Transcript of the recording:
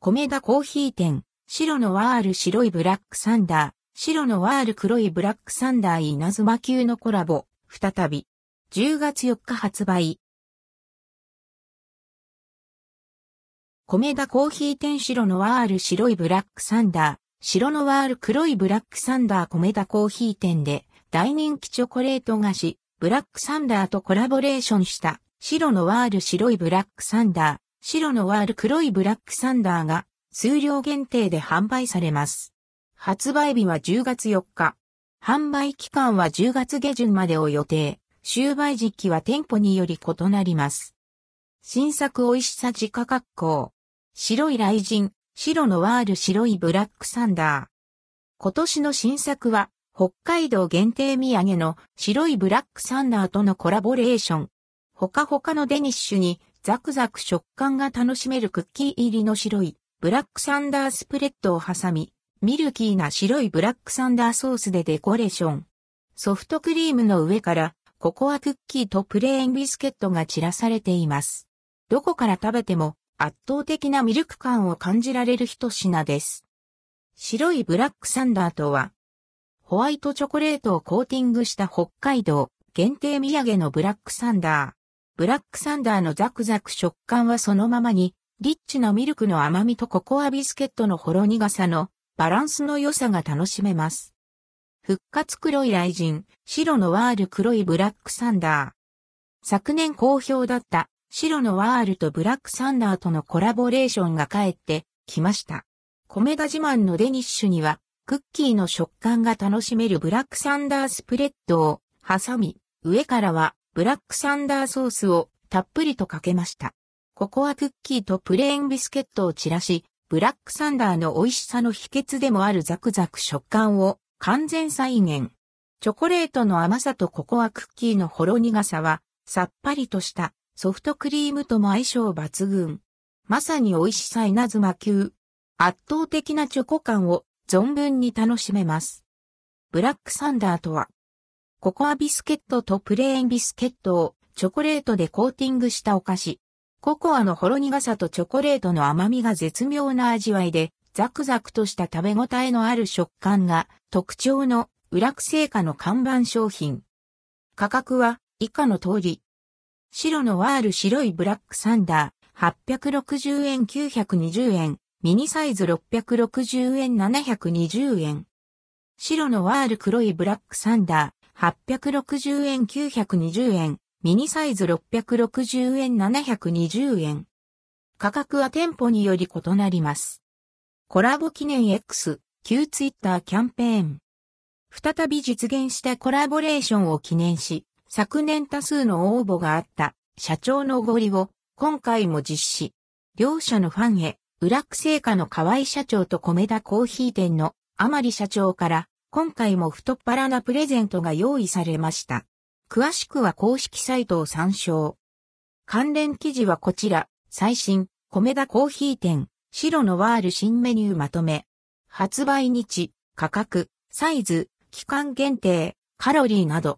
米田コーヒー店、白のワール白いブラックサンダー、白のワール黒いブラックサンダー稲妻級のコラボ、再び。10月4日発売。米田コーヒー店。白のワール白いブラックサンダー、白のワール黒いブラックサンダー。米田コーヒー店で。大人気チョコレート菓子、ブラックサンダーとコラボレーションした。白のワール白いブラックサンダー、白のワール黒いブラックサンダーが数量限定で販売されます。発売日は10月4日。販売期間は10月下旬までを予定。終売時期は店舗により異なります。新作美味しさ自家格好。白い雷神、白のワール白いブラックサンダー。今年の新作は北海道限定土産の白いブラックサンダーとのコラボレーション。ほかほかのデニッシュにザクザク食感が楽しめるクッキー入りの白いブラックサンダースプレッドを挟み、ミルキーな白いブラックサンダーソースでデコレーション。ソフトクリームの上からココアクッキーとプレーンビスケットが散らされています。どこから食べても圧倒的なミルク感を感じられる一品です。白いブラックサンダーとは、ホワイトチョコレートをコーティングした北海道限定土産のブラックサンダー。ブラックサンダーのザクザク食感はそのままに、リッチなミルクの甘みとココアビスケットのほろ苦さのバランスの良さが楽しめます。復活黒い雷神、白のワール黒いブラックサンダー。昨年好評だった白のワールとブラックサンダーとのコラボレーションが帰ってきました。米田自慢のデニッシュにはクッキーの食感が楽しめるブラックサンダースプレッドを挟み、上からはブラックサンダーソースをたっぷりとかけました。ココアクッキーとプレーンビスケットを散らし、ブラックサンダーの美味しさの秘訣でもあるザクザク食感を完全再現。チョコレートの甘さとココアクッキーのほろ苦さは、さっぱりとしたソフトクリームとも相性抜群。まさに美味しさ稲妻級。圧倒的なチョコ感を存分に楽しめます。ブラックサンダーとは、ココアビスケットとプレーンビスケットをチョコレートでコーティングしたお菓子。ココアのほろ苦さとチョコレートの甘みが絶妙な味わいで、ザクザクとした食べ応えのある食感が特徴の裏ク製菓の看板商品。価格は以下の通り。白のワール白いブラックサンダー860円920円。ミニサイズ660円720円。白のワール黒いブラックサンダー860円920円。ミニサイズ660円720円。価格は店舗により異なります。コラボ記念 X、旧ツイッターキャンペーン。再び実現したコラボレーションを記念し、昨年多数の応募があった社長のおごりを今回も実施。両社のファンへ裏ク製菓の河合社長と米田コーヒー店の甘利社長から今回も太っ腹なプレゼントが用意されました。詳しくは公式サイトを参照。関連記事はこちら、最新、米田コーヒー店、白のワール新メニューまとめ。発売日、価格、サイズ、期間限定、カロリーなど。